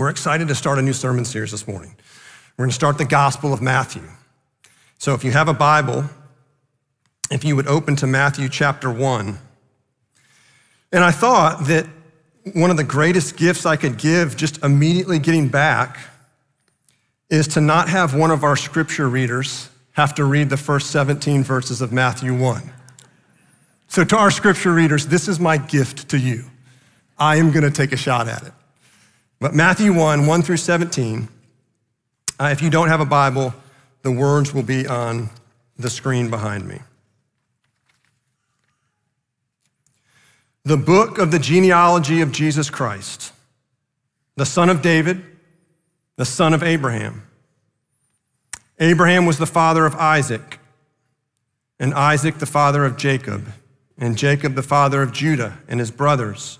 We're excited to start a new sermon series this morning. We're going to start the Gospel of Matthew. So if you have a Bible, if you would open to Matthew chapter 1. And I thought that one of the greatest gifts I could give just immediately getting back is to not have one of our scripture readers have to read the first 17 verses of Matthew 1. So, to our scripture readers, this is my gift to you. I am going to take a shot at it. But Matthew 1, 1 through 17, uh, if you don't have a Bible, the words will be on the screen behind me. The book of the genealogy of Jesus Christ, the son of David, the son of Abraham. Abraham was the father of Isaac, and Isaac the father of Jacob, and Jacob the father of Judah and his brothers,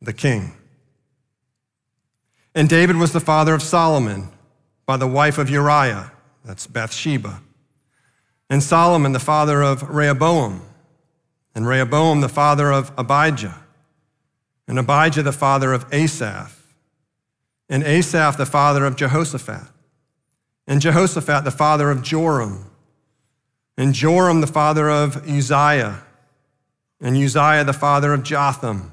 the king. And David was the father of Solomon by the wife of Uriah, that's Bathsheba, and Solomon the father of Rehoboam, and Rehoboam the father of Abijah, and Abijah the father of Asaph, and Asaph the father of Jehoshaphat. And Jehoshaphat, the father of Joram, and Joram, the father of Uzziah, and Uzziah, the father of Jotham,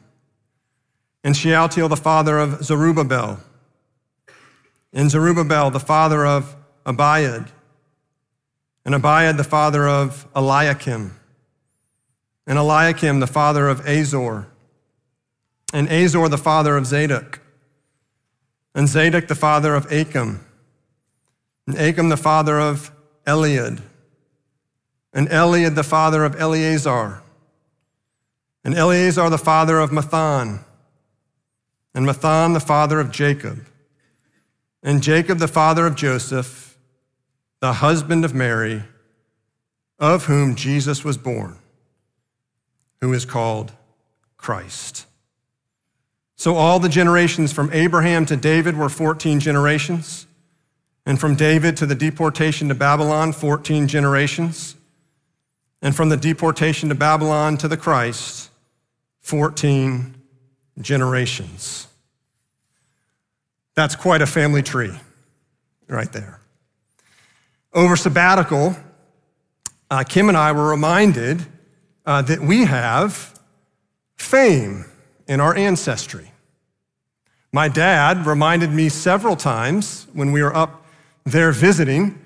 and Shealtiel the father of Zerubbabel, and Zerubbabel the father of Abiud, and Abiud the father of Eliakim, and Eliakim the father of Azor, and Azor the father of Zadok, and Zadok the father of Achim, and Achim the father of Eliud, and Eliud the father of Eleazar, and Eleazar the father of Matthan, and Matthan the father of Jacob, and Jacob the father of Joseph, the husband of Mary, of whom Jesus was born, who is called Christ. So all the generations from Abraham to David were 14 generations. And from David to the deportation to Babylon, 14 generations. And from the deportation to Babylon to the Christ, 14 generations. That's quite a family tree right there. Over sabbatical, uh, Kim and I were reminded uh, that we have fame in our ancestry. My dad reminded me several times when we were up there visiting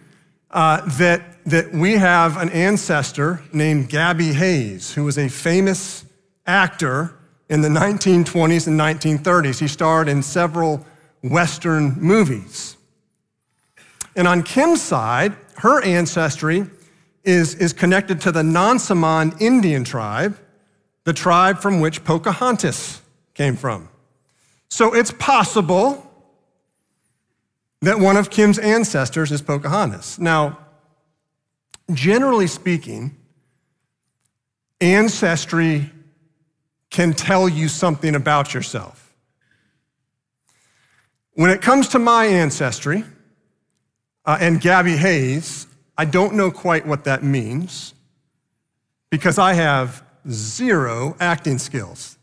uh, that, that we have an ancestor named Gabby Hayes, who was a famous actor in the 1920s and 1930s. He starred in several Western movies. And on Kim's side, her ancestry is, is connected to the Nansemond Indian tribe, the tribe from which Pocahontas came from. So it's possible that one of Kim's ancestors is Pocahontas. Now, generally speaking, ancestry can tell you something about yourself. When it comes to my ancestry uh, and Gabby Hayes, I don't know quite what that means because I have zero acting skills.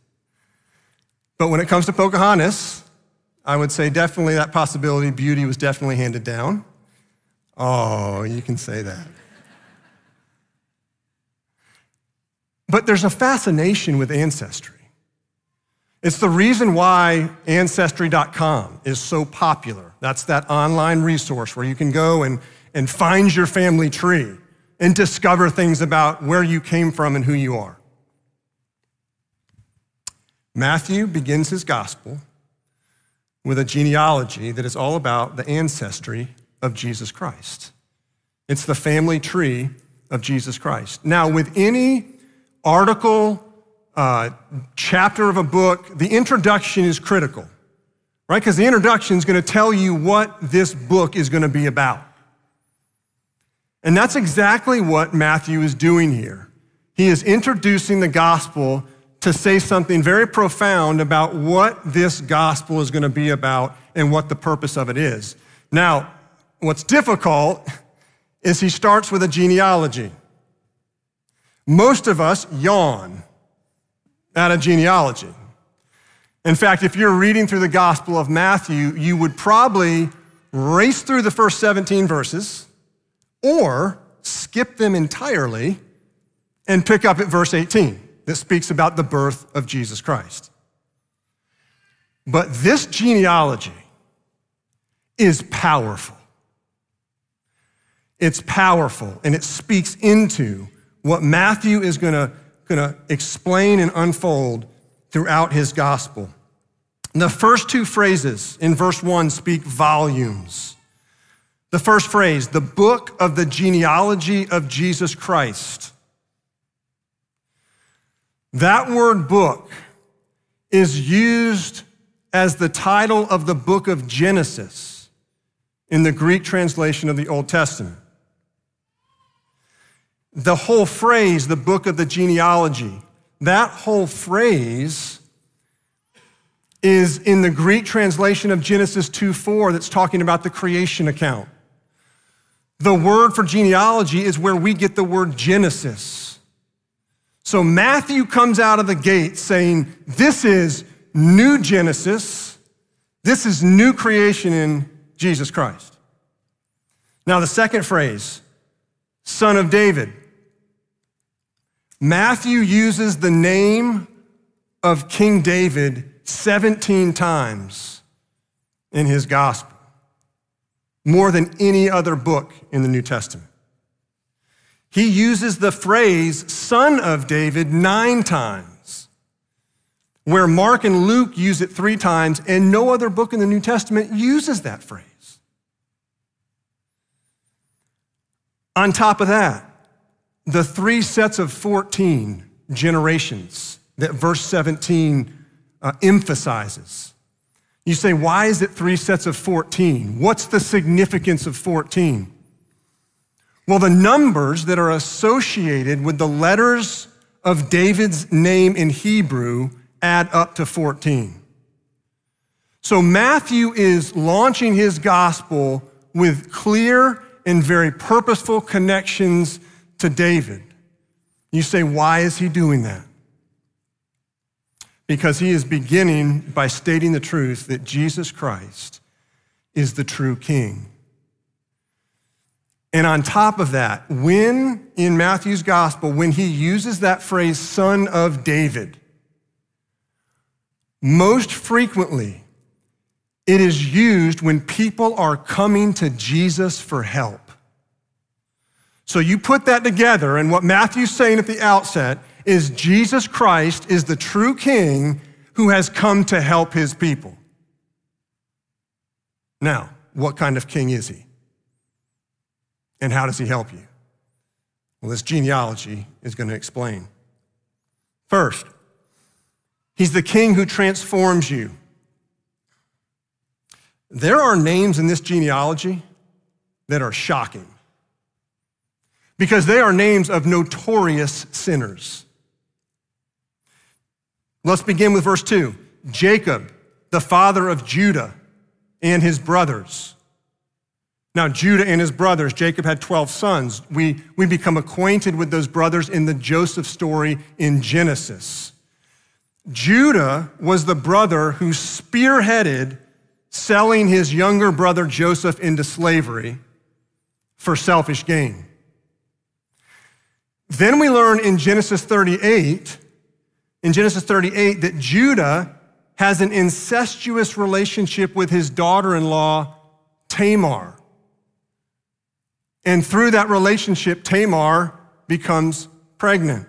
But when it comes to Pocahontas, I would say definitely that possibility, beauty was definitely handed down. Oh, you can say that. But there's a fascination with ancestry. It's the reason why Ancestry.com is so popular. That's that online resource where you can go and, and find your family tree and discover things about where you came from and who you are. Matthew begins his gospel with a genealogy that is all about the ancestry of Jesus Christ. It's the family tree of Jesus Christ. Now, with any article, uh, chapter of a book, the introduction is critical, right? Because the introduction is going to tell you what this book is going to be about. And that's exactly what Matthew is doing here. He is introducing the gospel to say something very profound about what this gospel is going to be about and what the purpose of it is. Now, what's difficult is he starts with a genealogy. Most of us yawn at a genealogy. In fact, if you're reading through the Gospel of Matthew, you would probably race through the first 17 verses or skip them entirely and pick up at verse 18 that speaks about the birth of Jesus Christ. But this genealogy is powerful. It's powerful and it speaks into what Matthew is going to explain and unfold throughout his gospel. The first two phrases in verse one speak volumes. The first phrase, the book of the genealogy of Jesus Christ. That word book is used as the title of the book of Genesis in the Greek translation of the Old Testament. The whole phrase, the book of the genealogy, that whole phrase is in the Greek translation of Genesis 2 4 that's talking about the creation account. The word for genealogy is where we get the word Genesis. So Matthew comes out of the gate saying, This is new Genesis. This is new creation in Jesus Christ. Now, the second phrase, son of David. Matthew uses the name of King David 17 times in his gospel, more than any other book in the New Testament. He uses the phrase son of David nine times, where Mark and Luke use it three times, and no other book in the New Testament uses that phrase. On top of that, the three sets of 14 generations that verse 17 uh, emphasizes. You say, why is it three sets of 14? What's the significance of 14? Well, the numbers that are associated with the letters of David's name in Hebrew add up to 14. So Matthew is launching his gospel with clear and very purposeful connections to David. You say, why is he doing that? Because he is beginning by stating the truth that Jesus Christ is the true king. And on top of that, when in Matthew's gospel, when he uses that phrase, son of David, most frequently it is used when people are coming to Jesus for help. So you put that together, and what Matthew's saying at the outset is Jesus Christ is the true king who has come to help his people. Now, what kind of king is he? And how does he help you? Well, this genealogy is going to explain. First, he's the king who transforms you. There are names in this genealogy that are shocking because they are names of notorious sinners. Let's begin with verse 2 Jacob, the father of Judah and his brothers. Now, Judah and his brothers, Jacob had 12 sons. We, we become acquainted with those brothers in the Joseph story in Genesis. Judah was the brother who spearheaded selling his younger brother Joseph into slavery for selfish gain. Then we learn in Genesis 38, in Genesis 38, that Judah has an incestuous relationship with his daughter in law, Tamar. And through that relationship, Tamar becomes pregnant.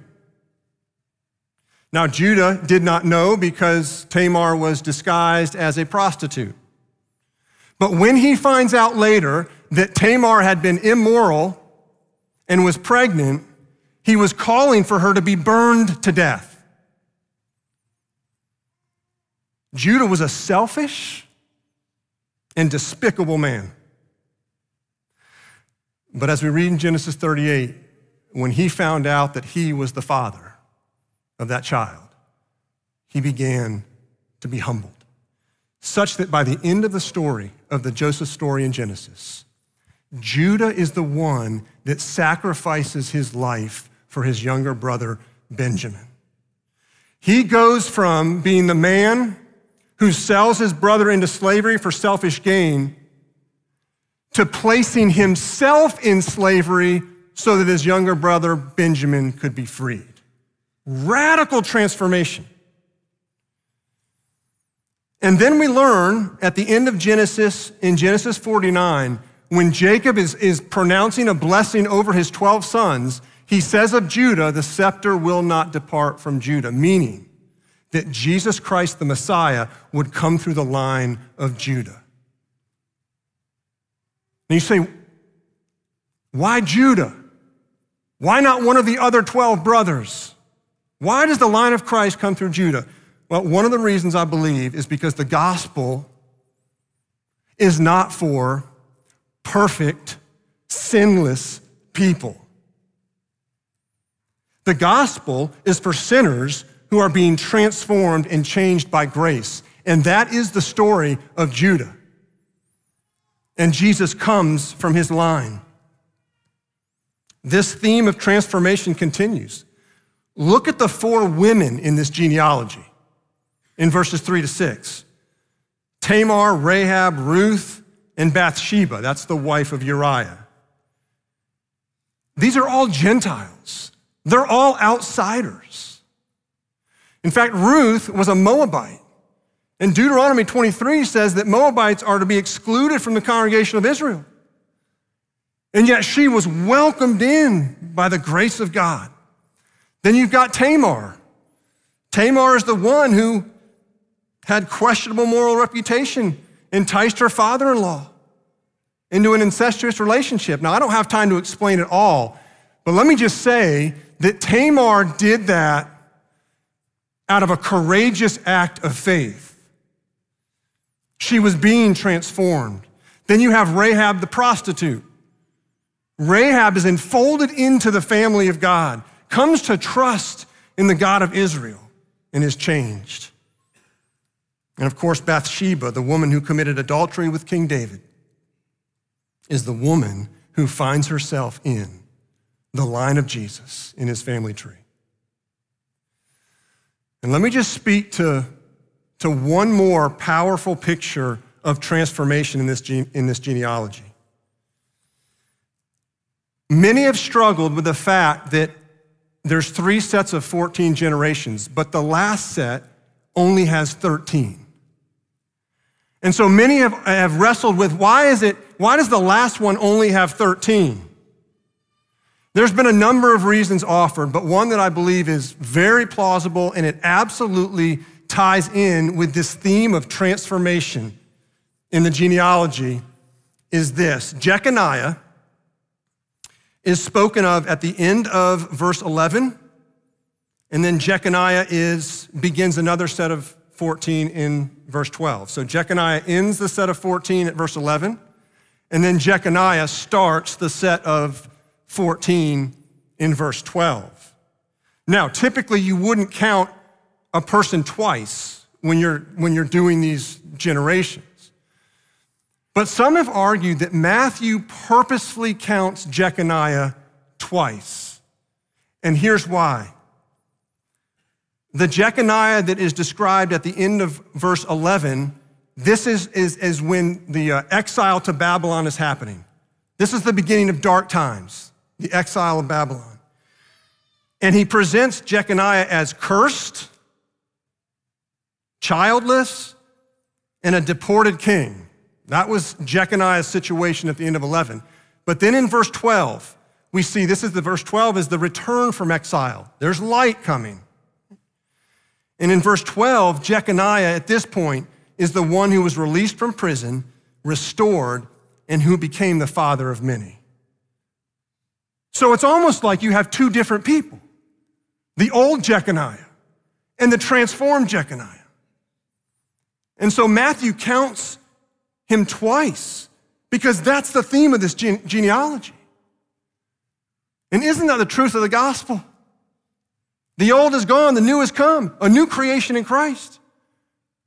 Now, Judah did not know because Tamar was disguised as a prostitute. But when he finds out later that Tamar had been immoral and was pregnant, he was calling for her to be burned to death. Judah was a selfish and despicable man. But as we read in Genesis 38, when he found out that he was the father of that child, he began to be humbled. Such that by the end of the story, of the Joseph story in Genesis, Judah is the one that sacrifices his life for his younger brother, Benjamin. He goes from being the man who sells his brother into slavery for selfish gain to placing himself in slavery so that his younger brother Benjamin could be freed. Radical transformation. And then we learn at the end of Genesis, in Genesis 49, when Jacob is, is pronouncing a blessing over his 12 sons, he says of Judah, the scepter will not depart from Judah, meaning that Jesus Christ, the Messiah, would come through the line of Judah. And you say, why Judah? Why not one of the other 12 brothers? Why does the line of Christ come through Judah? Well, one of the reasons I believe is because the gospel is not for perfect, sinless people. The gospel is for sinners who are being transformed and changed by grace. And that is the story of Judah. And Jesus comes from his line. This theme of transformation continues. Look at the four women in this genealogy in verses three to six Tamar, Rahab, Ruth, and Bathsheba. That's the wife of Uriah. These are all Gentiles, they're all outsiders. In fact, Ruth was a Moabite. And Deuteronomy 23 says that Moabites are to be excluded from the congregation of Israel. And yet she was welcomed in by the grace of God. Then you've got Tamar. Tamar is the one who had questionable moral reputation, enticed her father in law into an incestuous relationship. Now, I don't have time to explain it all, but let me just say that Tamar did that out of a courageous act of faith. She was being transformed. Then you have Rahab the prostitute. Rahab is enfolded into the family of God, comes to trust in the God of Israel, and is changed. And of course, Bathsheba, the woman who committed adultery with King David, is the woman who finds herself in the line of Jesus in his family tree. And let me just speak to, to one more powerful picture of transformation in this, gene, in this genealogy. Many have struggled with the fact that there's three sets of 14 generations, but the last set only has 13. And so many have, have wrestled with why is it, why does the last one only have 13? There's been a number of reasons offered, but one that I believe is very plausible and it absolutely ties in with this theme of transformation in the genealogy is this Jeconiah is spoken of at the end of verse 11, and then Jeconiah is, begins another set of 14 in verse 12. So Jeconiah ends the set of 14 at verse 11, and then Jeconiah starts the set of 14 in verse 12. Now, typically you wouldn't count a person twice when you're, when you're doing these generations. But some have argued that Matthew purposefully counts Jeconiah twice. And here's why. The Jeconiah that is described at the end of verse 11, this is, is, is when the uh, exile to Babylon is happening. This is the beginning of dark times the exile of Babylon. And he presents Jeconiah as cursed, childless, and a deported king. That was Jeconiah's situation at the end of 11. But then in verse 12, we see this is the verse 12 is the return from exile. There's light coming. And in verse 12, Jeconiah at this point is the one who was released from prison, restored, and who became the father of many. So it's almost like you have two different people the old Jeconiah and the transformed Jeconiah. And so Matthew counts him twice because that's the theme of this gene- genealogy. And isn't that the truth of the gospel? The old is gone, the new has come, a new creation in Christ.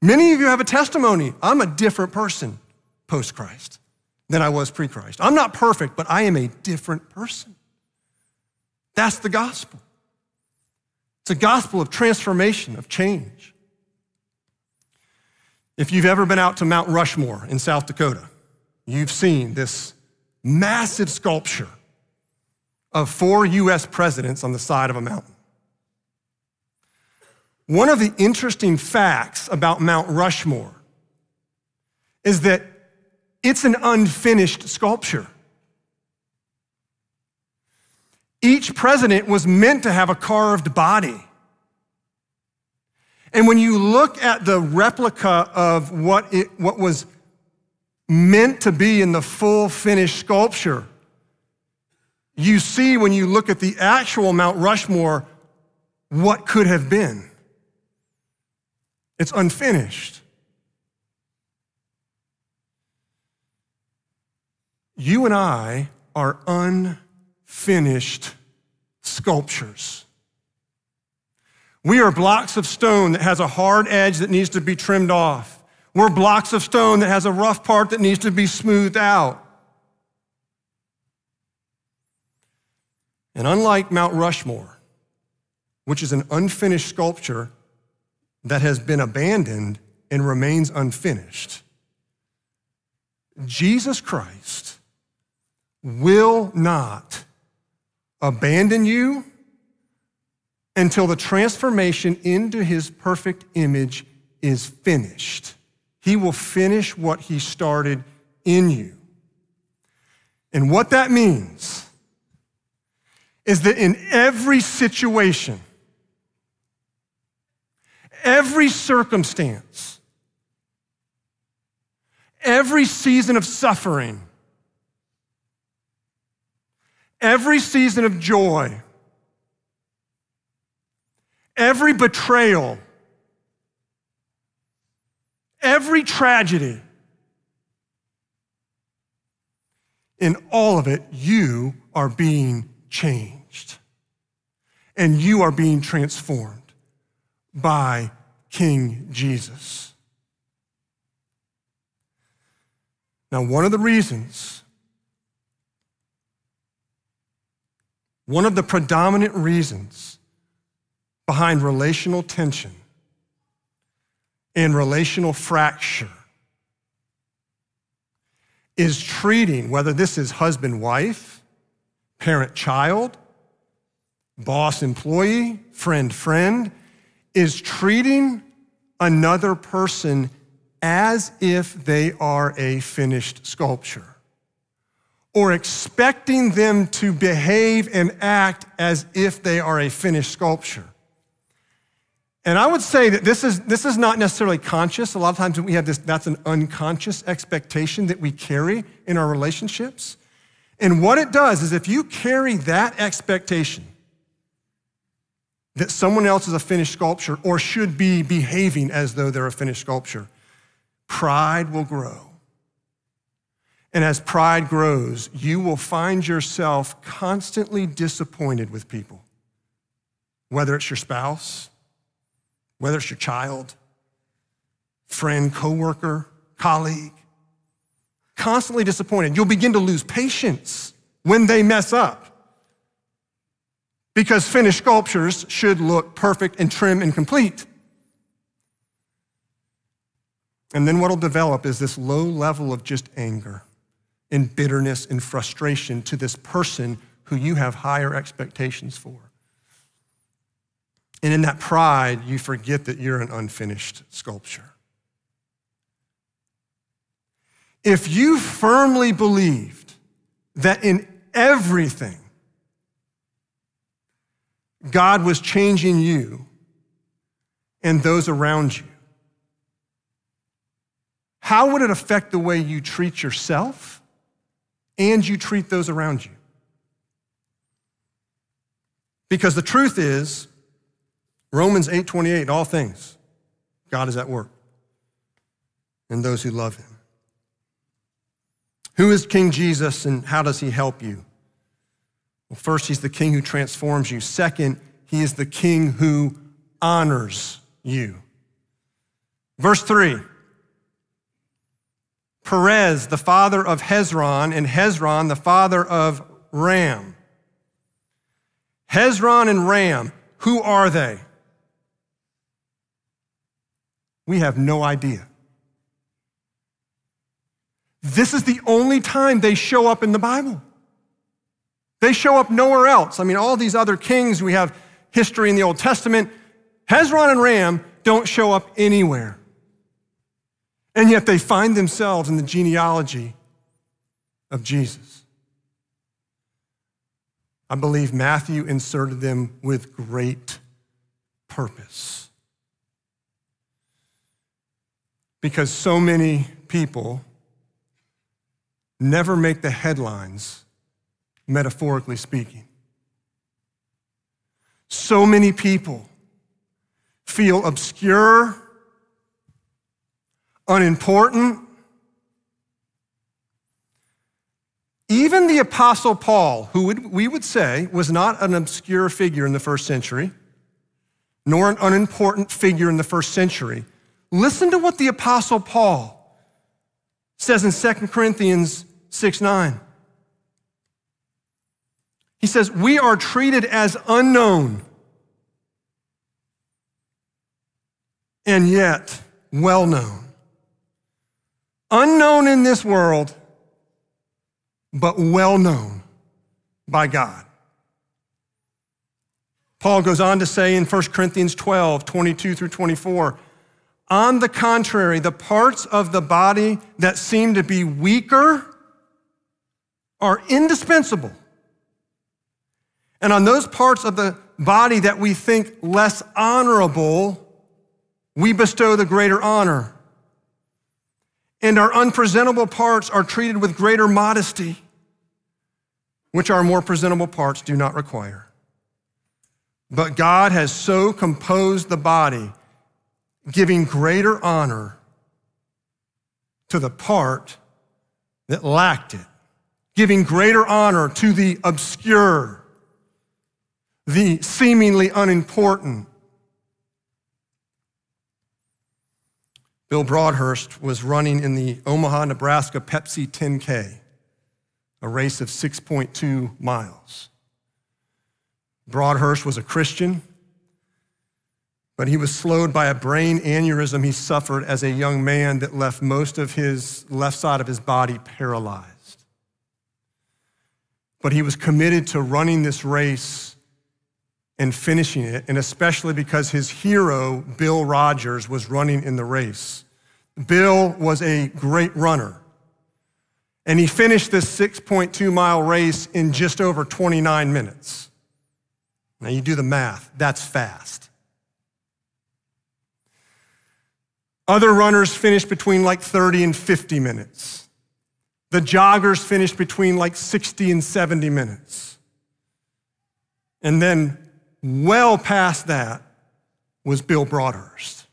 Many of you have a testimony. I'm a different person post Christ than I was pre Christ. I'm not perfect, but I am a different person. That's the gospel. It's a gospel of transformation, of change. If you've ever been out to Mount Rushmore in South Dakota, you've seen this massive sculpture of four US presidents on the side of a mountain. One of the interesting facts about Mount Rushmore is that it's an unfinished sculpture. Each president was meant to have a carved body. And when you look at the replica of what, it, what was meant to be in the full finished sculpture, you see when you look at the actual Mount Rushmore what could have been. It's unfinished. You and I are unfinished sculptures. We are blocks of stone that has a hard edge that needs to be trimmed off. We're blocks of stone that has a rough part that needs to be smoothed out. And unlike Mount Rushmore, which is an unfinished sculpture that has been abandoned and remains unfinished, Jesus Christ will not abandon you until the transformation into his perfect image is finished. He will finish what he started in you. And what that means is that in every situation, every circumstance, every season of suffering, every season of joy, every betrayal, every tragedy, in all of it, you are being changed. And you are being transformed by King Jesus. Now, one of the reasons One of the predominant reasons behind relational tension and relational fracture is treating, whether this is husband wife, parent child, boss employee, friend friend, is treating another person as if they are a finished sculpture or expecting them to behave and act as if they are a finished sculpture. And I would say that this is, this is not necessarily conscious. A lot of times we have this, that's an unconscious expectation that we carry in our relationships. And what it does is if you carry that expectation that someone else is a finished sculpture or should be behaving as though they're a finished sculpture, pride will grow. And as pride grows, you will find yourself constantly disappointed with people, whether it's your spouse, whether it's your child, friend, coworker, colleague. Constantly disappointed. You'll begin to lose patience when they mess up. Because finished sculptures should look perfect and trim and complete. And then what'll develop is this low level of just anger and bitterness and frustration to this person who you have higher expectations for. And in that pride, you forget that you're an unfinished sculpture. If you firmly believed that in everything God was changing you and those around you, how would it affect the way you treat yourself and you treat those around you? Because the truth is, Romans 8:28, all things, God is at work in those who love him. Who is King Jesus and how does he help you? Well, first, he's the king who transforms you. Second, he is the king who honors you. Verse 3 Perez, the father of Hezron, and Hezron, the father of Ram. Hezron and Ram, who are they? We have no idea. This is the only time they show up in the Bible. They show up nowhere else. I mean, all these other kings, we have history in the Old Testament. Hezron and Ram don't show up anywhere. And yet they find themselves in the genealogy of Jesus. I believe Matthew inserted them with great purpose. Because so many people never make the headlines, metaphorically speaking. So many people feel obscure, unimportant. Even the Apostle Paul, who we would say was not an obscure figure in the first century, nor an unimportant figure in the first century, listen to what the Apostle Paul says in 2 Corinthians 6 9. He says, We are treated as unknown and yet well known. Unknown in this world, but well known by God. Paul goes on to say in 1 Corinthians 12, 22 through 24, on the contrary, the parts of the body that seem to be weaker are indispensable. And on those parts of the body that we think less honorable, we bestow the greater honor. And our unpresentable parts are treated with greater modesty, which our more presentable parts do not require. But God has so composed the body giving greater honor to the part that lacked it, giving greater honor to the obscure, the seemingly unimportant. Bill Broadhurst was running in the Omaha, Nebraska Pepsi 10K, a race of 6.2 miles. Broadhurst was a Christian but he was slowed by a brain aneurysm he suffered as a young man that left most of his left side of his body paralyzed. But he was committed to running this race and finishing it, and especially because his hero, Bill Rodgers, was running in the race. Bill was a great runner. And he finished this 6.2 mile race in just over 29 minutes. Now you do the math, that's fast. Other runners finished between like 30 and 50 minutes. The joggers finished between like 60 and 70 minutes. And then, well past that, was Bill Broadhurst.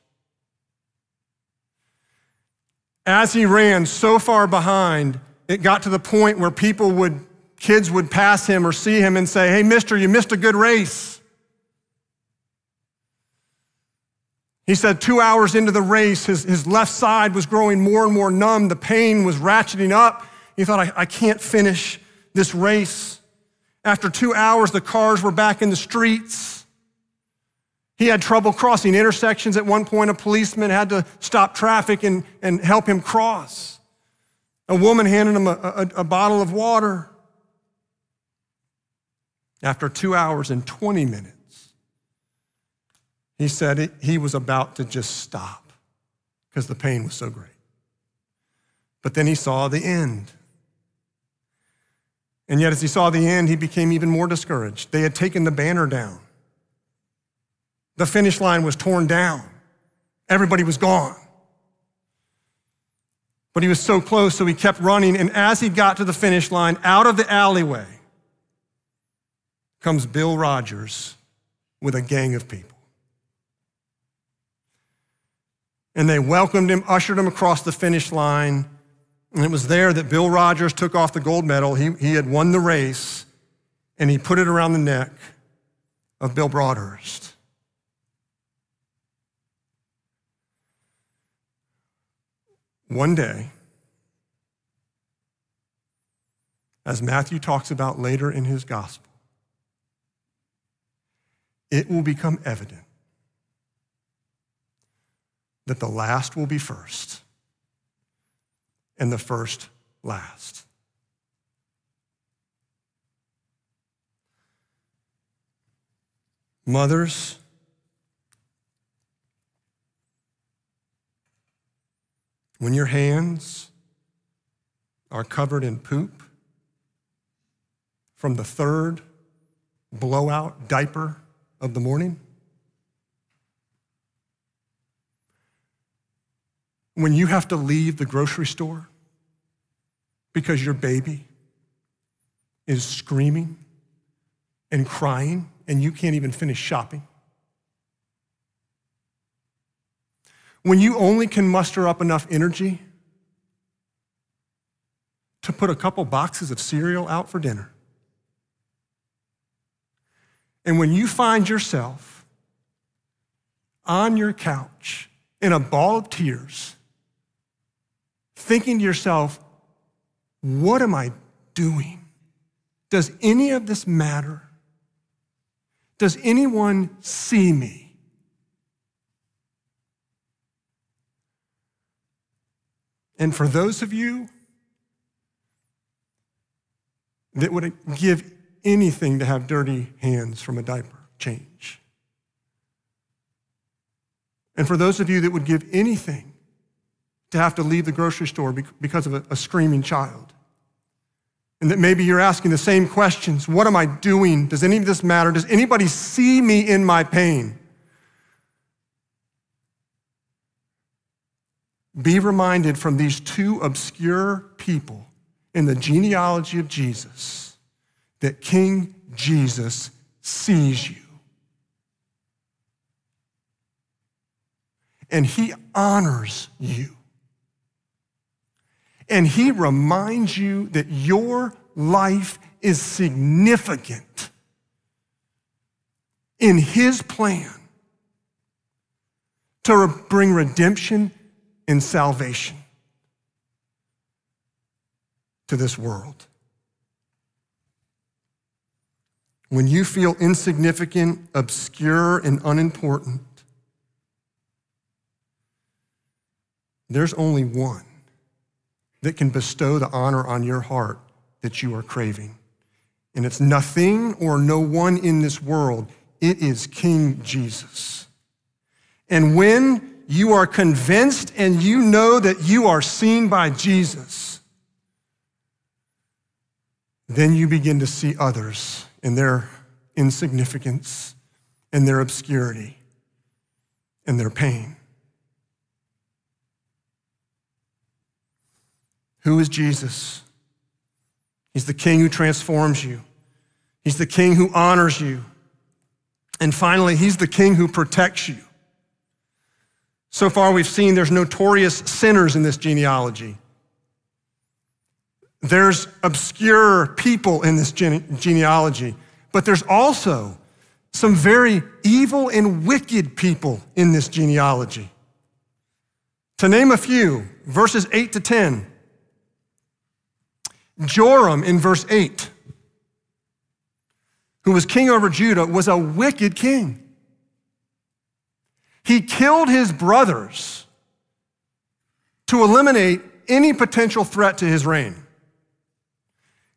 As he ran so far behind, it got to the point where people would, kids would pass him or see him and say, Hey, mister, you missed a good race. He said two hours into the race, his, his left side was growing more and more numb. The pain was ratcheting up. He thought, I, I can't finish this race. After two hours, the cars were back in the streets. He had trouble crossing intersections. At one point, a policeman had to stop traffic and, and help him cross. A woman handed him a, a, a bottle of water. After two hours and 20 minutes, he said he was about to just stop because the pain was so great. But then he saw the end. And yet, as he saw the end, he became even more discouraged. They had taken the banner down, the finish line was torn down, everybody was gone. But he was so close, so he kept running. And as he got to the finish line, out of the alleyway comes Bill Rodgers with a gang of people. And they welcomed him, ushered him across the finish line. And it was there that Bill Rodgers took off the gold medal. He, he had won the race, and he put it around the neck of Bill Broadhurst. One day, as Matthew talks about later in his gospel, it will become evident that the last will be first and the first last. Mothers, when your hands are covered in poop from the third blowout diaper of the morning, when you have to leave the grocery store because your baby is screaming and crying and you can't even finish shopping. When you only can muster up enough energy to put a couple boxes of cereal out for dinner. And when you find yourself on your couch in a ball of tears, thinking to yourself, what am I doing? Does any of this matter? Does anyone see me? And for those of you that would give anything to have dirty hands from a diaper change, and for those of you that would give anything to have to leave the grocery store because of a, screaming child. And that maybe you're asking the same questions What am I doing? Does any of this matter? Does anybody see me in my pain? Be reminded from these two obscure people in the genealogy of Jesus that King Jesus sees you. And he honors you. And he reminds you that your life is significant in his plan to bring redemption and salvation to this world. When you feel insignificant, obscure, and unimportant, there's only one that can bestow the honor on your heart that you are craving. And it's nothing or no one in this world, it is King Jesus. And when you are convinced and you know that you are seen by Jesus, then you begin to see others in their insignificance and their obscurity and their pain. Who is Jesus? He's the king who transforms you. He's the king who honors you. And finally, he's the king who protects you. So far, we've seen there's notorious sinners in this genealogy. There's obscure people in this gene- genealogy, but there's also some very evil and wicked people in this genealogy. To name a few, verses 8 to 10. Joram in verse 8, who was king over Judah, was a wicked king. He killed his brothers to eliminate any potential threat to his reign.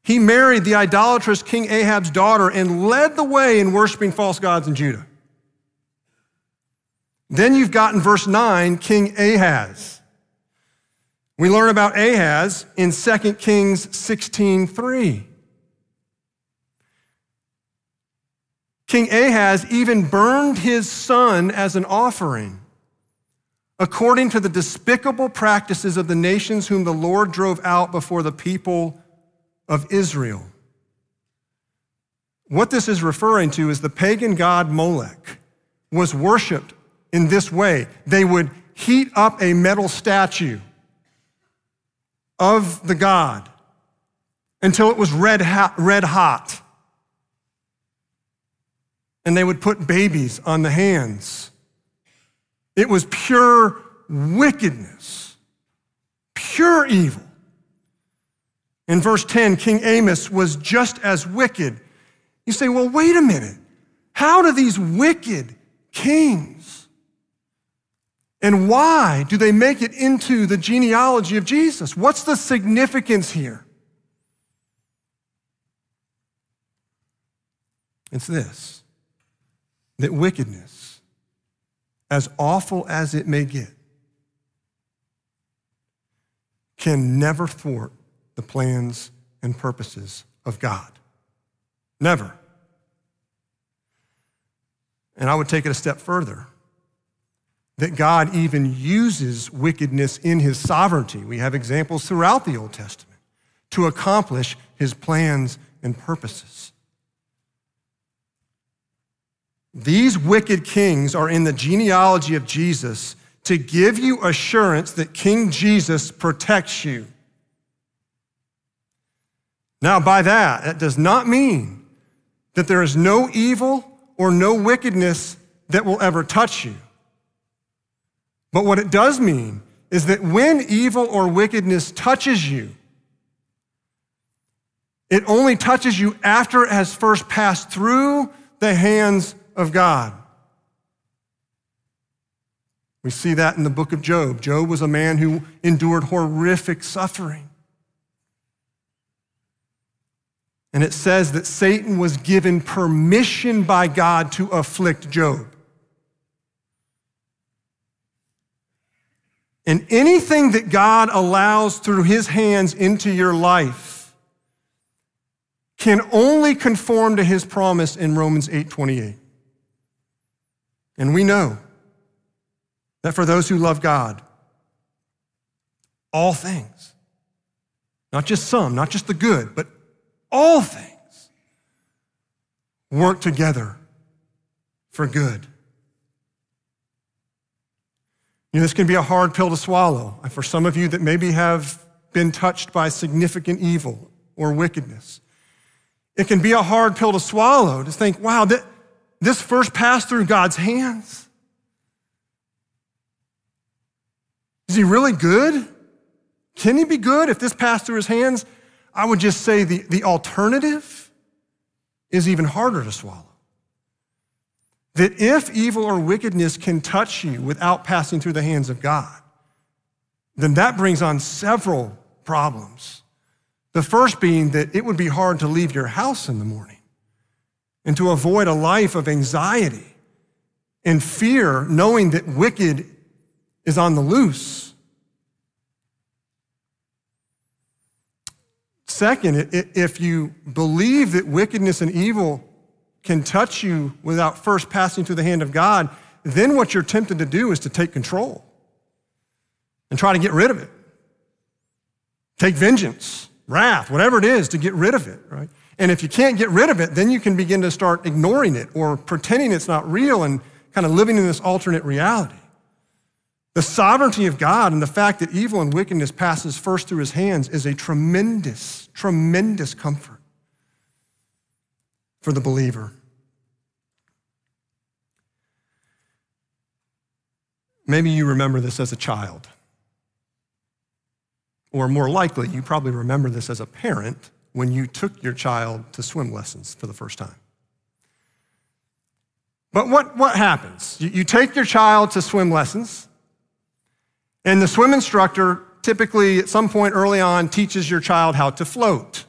He married the idolatrous King Ahab's daughter and led the way in worshiping false gods in Judah. Then you've got in verse 9 King Ahaz. We learn about Ahaz in 2 Kings 16:3. King Ahaz even burned his son as an offering, according to the despicable practices of the nations whom the Lord drove out before the people of Israel. What this is referring to is the pagan god Molech was worshiped in this way. They would heat up a metal statue of the god until it was red hot, red hot. And they would put babies on the hands. It was pure wickedness, pure evil. In verse 10, King Amos was just as wicked you say, well, wait a minute. How do these wicked kings and why do they make it into the genealogy of Jesus? What's the significance here? It's this that wickedness, as awful as it may get, can never thwart the plans and purposes of God. Never. And I would take it a step further that God even uses wickedness in his sovereignty. We have examples throughout the Old Testament to accomplish his plans and purposes. These wicked kings are in the genealogy of Jesus to give you assurance that King Jesus protects you. Now, by that, that does not mean that there is no evil or no wickedness that will ever touch you. But what it does mean is that when evil or wickedness touches you, it only touches you after it has first passed through the hands of God. We see that in the book of Job. Job was a man who endured horrific suffering. And it says that Satan was given permission by God to afflict Job. And anything that God allows through his hands into your life can only conform to his promise in Romans 8:28. And we know that for those who love God, all things, not just some, not just the good, but all things work together for good. Know, this can be a hard pill to swallow. For some of you that maybe have been touched by significant evil or wickedness, it can be a hard pill to swallow to think, wow, that, this first passed through God's hands. Is he really good? Can he be good if this passed through his hands? I would just say the, the alternative is even harder to swallow. That if evil or wickedness can touch you without passing through the hands of God, then that brings on several problems. The first being that it would be hard to leave your house in the morning and to avoid a life of anxiety and fear, knowing that wicked is on the loose. Second, if you believe that wickedness and evil can touch you without first passing through the hand of God, then what you're tempted to do is to take control and try to get rid of it. Take vengeance, wrath, whatever it is to get rid of it, right? And if you can't get rid of it, then you can begin to start ignoring it or pretending it's not real and kind of living in this alternate reality. The sovereignty of God and the fact that evil and wickedness passes first through his hands is a tremendous, tremendous comfort for the believer. Maybe you remember this as a child. Or more likely, you probably remember this as a parent when you took your child to swim lessons for the first time. But what, what happens? You, you take your child to swim lessons, and the swim instructor typically, at some point early on, teaches your child how to float.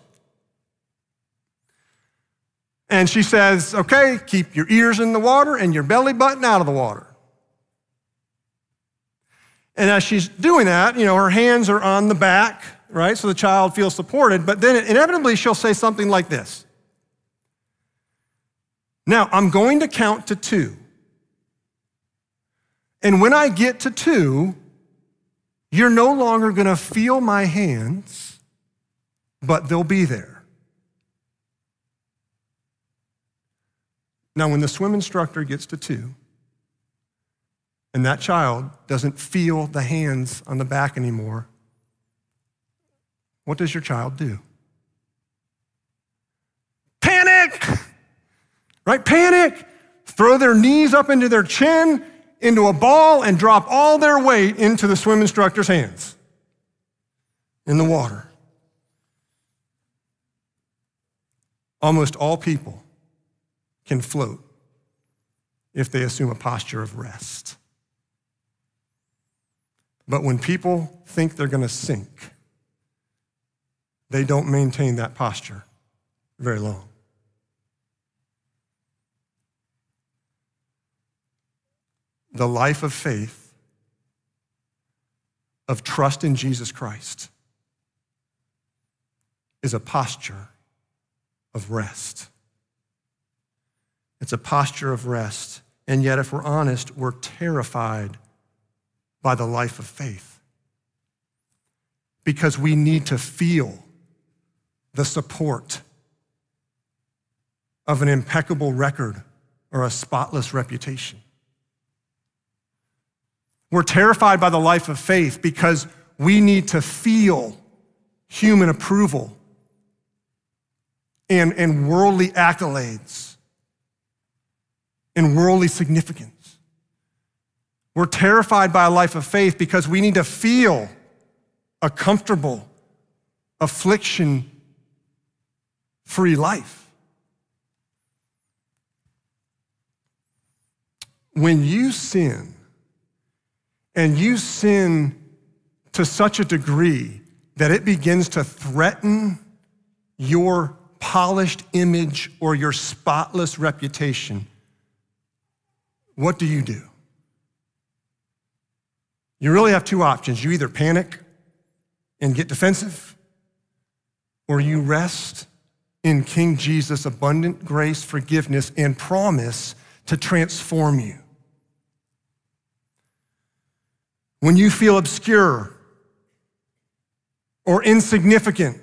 And she says, okay, keep your ears in the water and your belly button out of the water. And as she's doing that, you know, her hands are on the back, right? So the child feels supported. But then inevitably she'll say something like this Now, I'm going to count to two. And when I get to two, you're no longer going to feel my hands, but they'll be there. Now, when the swim instructor gets to two, and that child doesn't feel the hands on the back anymore, what does your child do? Panic! Right? Panic! Throw their knees up into their chin, into a ball, and drop all their weight into the swim instructor's hands in the water. Almost all people can float if they assume a posture of rest. But when people think they're going to sink, they don't maintain that posture very long. The life of faith, of trust in Jesus Christ, is a posture of rest. It's a posture of rest. And yet, if we're honest, we're terrified by the life of faith because we need to feel the support of an impeccable record or a spotless reputation. We're terrified by the life of faith because we need to feel human approval and, and worldly accolades and worldly significance. We're terrified by a life of faith because we need to feel a comfortable, affliction free life. When you sin, and you sin to such a degree that it begins to threaten your polished image or your spotless reputation, what do you do? You really have two options. You either panic and get defensive, or you rest in King Jesus' abundant grace, forgiveness, and promise to transform you. When you feel obscure or insignificant,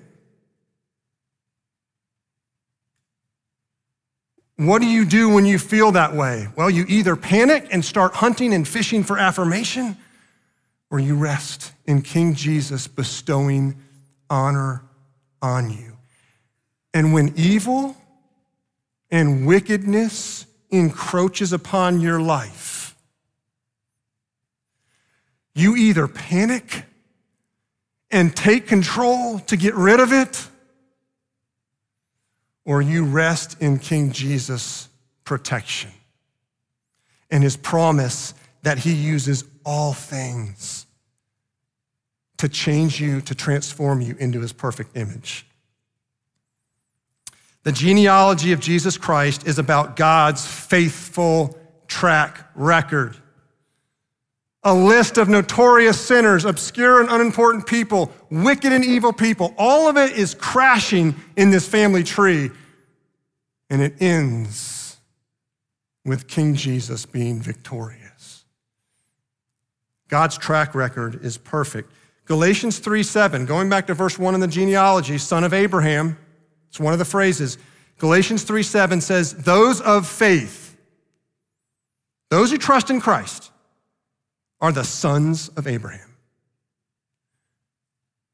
What do you do when you feel that way? Well, you either panic and start hunting and fishing for affirmation, or you rest in King Jesus bestowing honor on you. And when evil and wickedness encroaches upon your life, you either panic and take control to get rid of it or you rest in King Jesus' protection and his promise that he uses all things to change you, to transform you into his perfect image. The genealogy of Jesus Christ is about God's faithful track record. A list of notorious sinners, obscure and unimportant people, wicked and evil people. All of it is crashing in this family tree. And it ends with King Jesus being victorious. God's track record is perfect. Galatians 3 7, going back to verse 1 in the genealogy, son of Abraham, it's one of the phrases. Galatians 3 7 says, Those of faith, those who trust in Christ, are the sons of Abraham.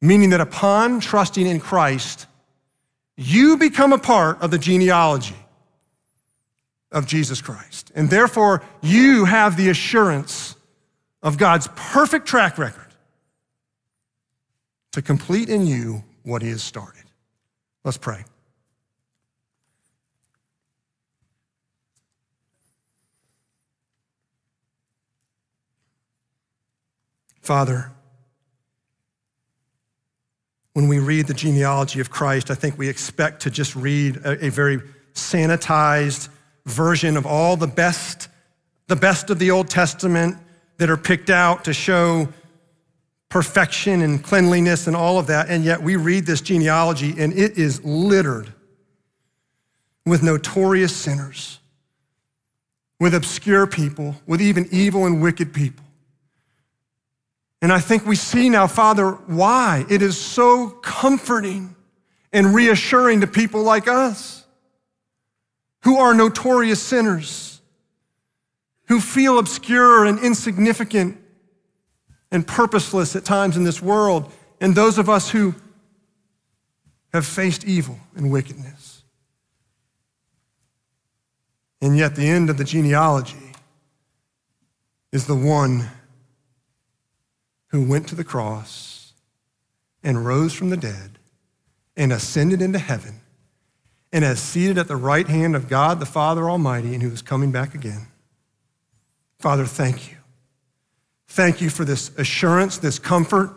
Meaning that upon trusting in Christ, you become a part of the genealogy of Jesus Christ. And therefore, you have the assurance of God's perfect track record to complete in you what he has started. Let's pray. Father, when we read the genealogy of Christ, I think we expect to just read a, a very sanitized version of all the best, the best of the Old Testament that are picked out to show perfection and cleanliness and all of that. And yet we read this genealogy and it is littered with notorious sinners, with obscure people, with even evil and wicked people. And I think we see now, Father, why it is so comforting and reassuring to people like us who are notorious sinners, who feel obscure and insignificant and purposeless at times in this world, and those of us who have faced evil and wickedness. And yet, the end of the genealogy is the one who went to the cross and rose from the dead and ascended into heaven and is seated at the right hand of God the Father Almighty and who is coming back again. Father, thank you. Thank you for this assurance, this comfort,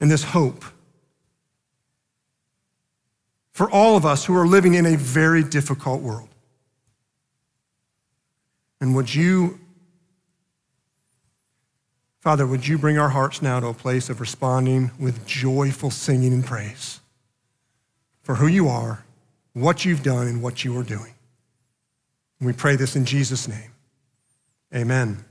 and this hope for all of us who are living in a very difficult world. And would you, Father, would you bring our hearts now to a place of responding with joyful singing and praise for who you are, what you've done, and what you are doing? And we pray this in Jesus' name. Amen.